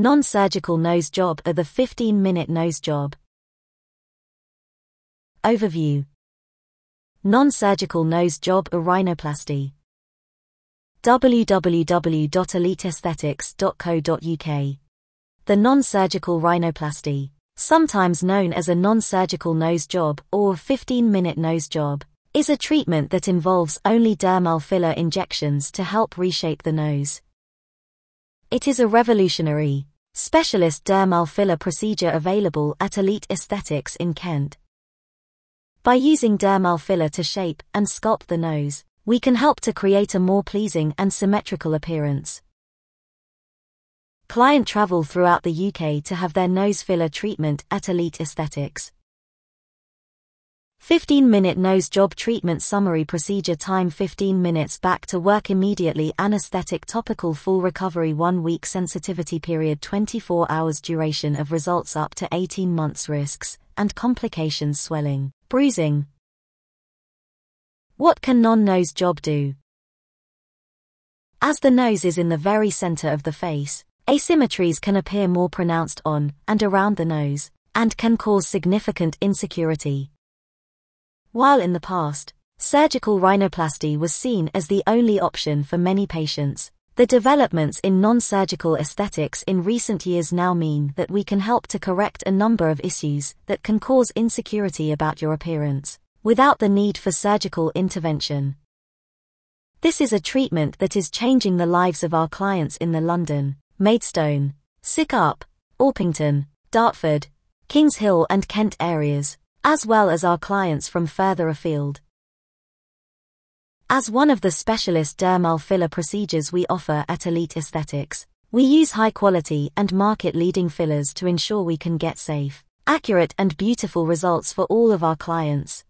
Non-surgical nose job or the 15-minute nose job. Overview. Non-surgical nose job or rhinoplasty. www.eliteaesthetics.co.uk. The non-surgical rhinoplasty, sometimes known as a non-surgical nose job or 15-minute nose job, is a treatment that involves only dermal filler injections to help reshape the nose. It is a revolutionary, specialist dermal filler procedure available at Elite Aesthetics in Kent. By using dermal filler to shape and sculpt the nose, we can help to create a more pleasing and symmetrical appearance. Client travel throughout the UK to have their nose filler treatment at Elite Aesthetics. 15 minute nose job treatment summary procedure time 15 minutes back to work immediately anesthetic topical full recovery 1 week sensitivity period 24 hours duration of results up to 18 months risks and complications swelling, bruising. What can non-nose job do? As the nose is in the very center of the face, asymmetries can appear more pronounced on and around the nose and can cause significant insecurity. While in the past, surgical rhinoplasty was seen as the only option for many patients, the developments in non-surgical aesthetics in recent years now mean that we can help to correct a number of issues that can cause insecurity about your appearance, without the need for surgical intervention. This is a treatment that is changing the lives of our clients in the London, Maidstone, Sidcup, Orpington, Dartford, Kings Hill and Kent areas, as well as our clients from further afield. As one of the specialist dermal filler procedures we offer at Elite Aesthetics, we use high quality and market leading fillers to ensure we can get safe, accurate, and beautiful results for all of our clients.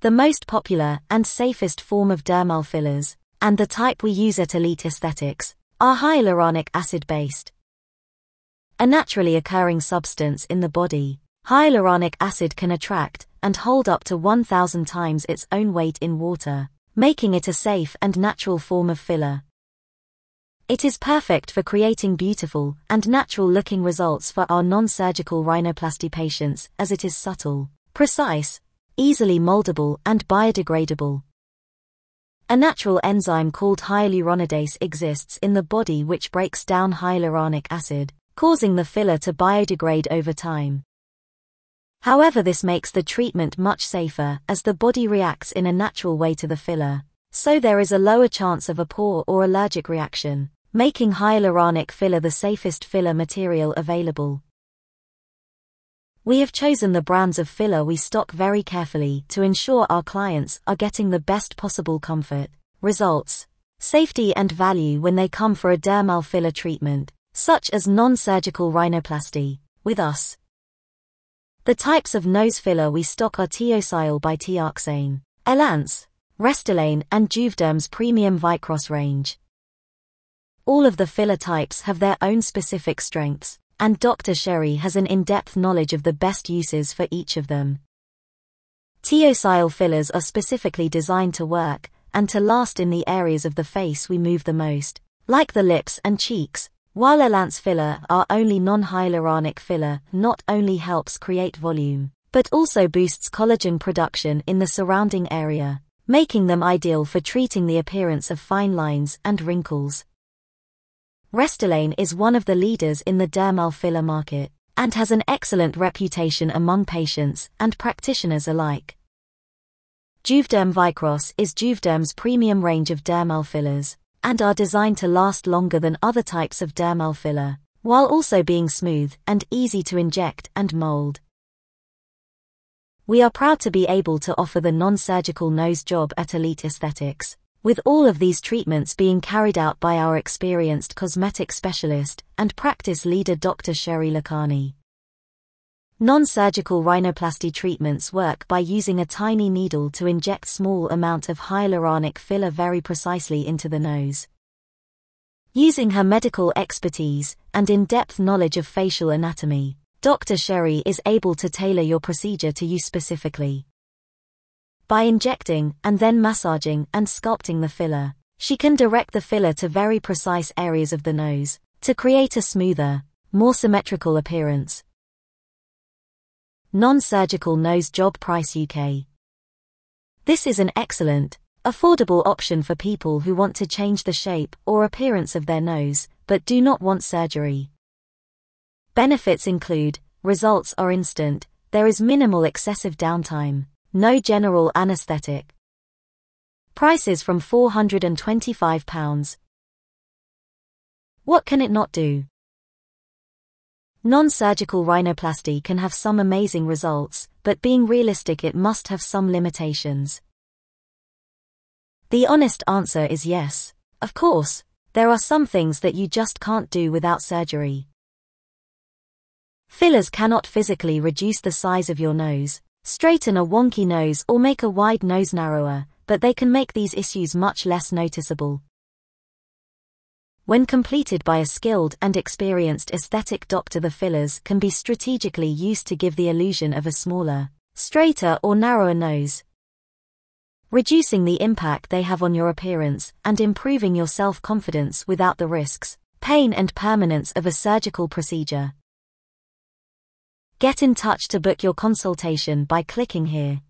The most popular and safest form of dermal fillers, and the type we use at Elite Aesthetics, are hyaluronic acid based. A naturally occurring substance in the body, Hyaluronic acid can attract and hold up to 1000 times its own weight in water, making it a safe and natural form of filler. It is perfect for creating beautiful and natural looking results for our non-surgical rhinoplasty patients as it is subtle, precise, easily moldable and biodegradable. A natural enzyme called hyaluronidase exists in the body which breaks down hyaluronic acid, causing the filler to biodegrade over time. However this makes the treatment much safer as the body reacts in a natural way to the filler, so there is a lower chance of a poor or allergic reaction, making hyaluronic filler the safest filler material available. We have chosen the brands of filler we stock very carefully to ensure our clients are getting the best possible comfort, results, safety and value when they come for a dermal filler treatment, such as non-surgical rhinoplasty, with us. The types of nose filler we stock are Teosyal by Teoxane, Ellansé, Restylane and Juvederm's premium Vycross range. All of the filler types have their own specific strengths, and Dr. Sherry has an in-depth knowledge of the best uses for each of them. Teosyal fillers are specifically designed to work and to last in the areas of the face we move the most, like the lips and cheeks, while Ellansé filler, our only non-hyaluronic filler, not only helps create volume, but also boosts collagen production in the surrounding area, making them ideal for treating the appearance of fine lines and wrinkles. Restylane is one of the leaders in the dermal filler market, and has an excellent reputation among patients and practitioners alike. Juvederm Vycross is Juvederm's premium range of dermal fillers, and are designed to last longer than other types of dermal filler, while also being smooth and easy to inject and mold. We are proud to be able to offer the non-surgical nose job at Elite Aesthetics, with all of these treatments being carried out by our experienced cosmetic specialist and practice leader Dr. Sherry Lakhani. Non-surgical rhinoplasty treatments work by using a tiny needle to inject small amount of hyaluronic filler very precisely into the nose. Using her medical expertise and in-depth knowledge of facial anatomy, Dr. Sherry is able to tailor your procedure to you specifically. By injecting and then massaging and sculpting the filler, she can direct the filler to very precise areas of the nose, to create a smoother, more symmetrical appearance. Non-surgical nose job price UK. This is an excellent, affordable option for people who want to change the shape or appearance of their nose, but do not want surgery. Benefits include, results are instant, there is minimal excessive downtime, no general anesthetic. Prices from £425. What can it not do? Non-surgical rhinoplasty can have some amazing results, but being realistic it must have some limitations. The honest answer is yes. Of course, there are some things that you just can't do without surgery. Fillers cannot physically reduce the size of your nose, straighten a wonky nose or make a wide nose narrower, but they can make these issues much less noticeable. When completed by a skilled and experienced aesthetic doctor the fillers can be strategically used to give the illusion of a smaller, straighter or narrower nose, reducing the impact they have on your appearance and improving your self-confidence without the risks, pain and permanence of a surgical procedure. Get in touch to book your consultation by clicking here.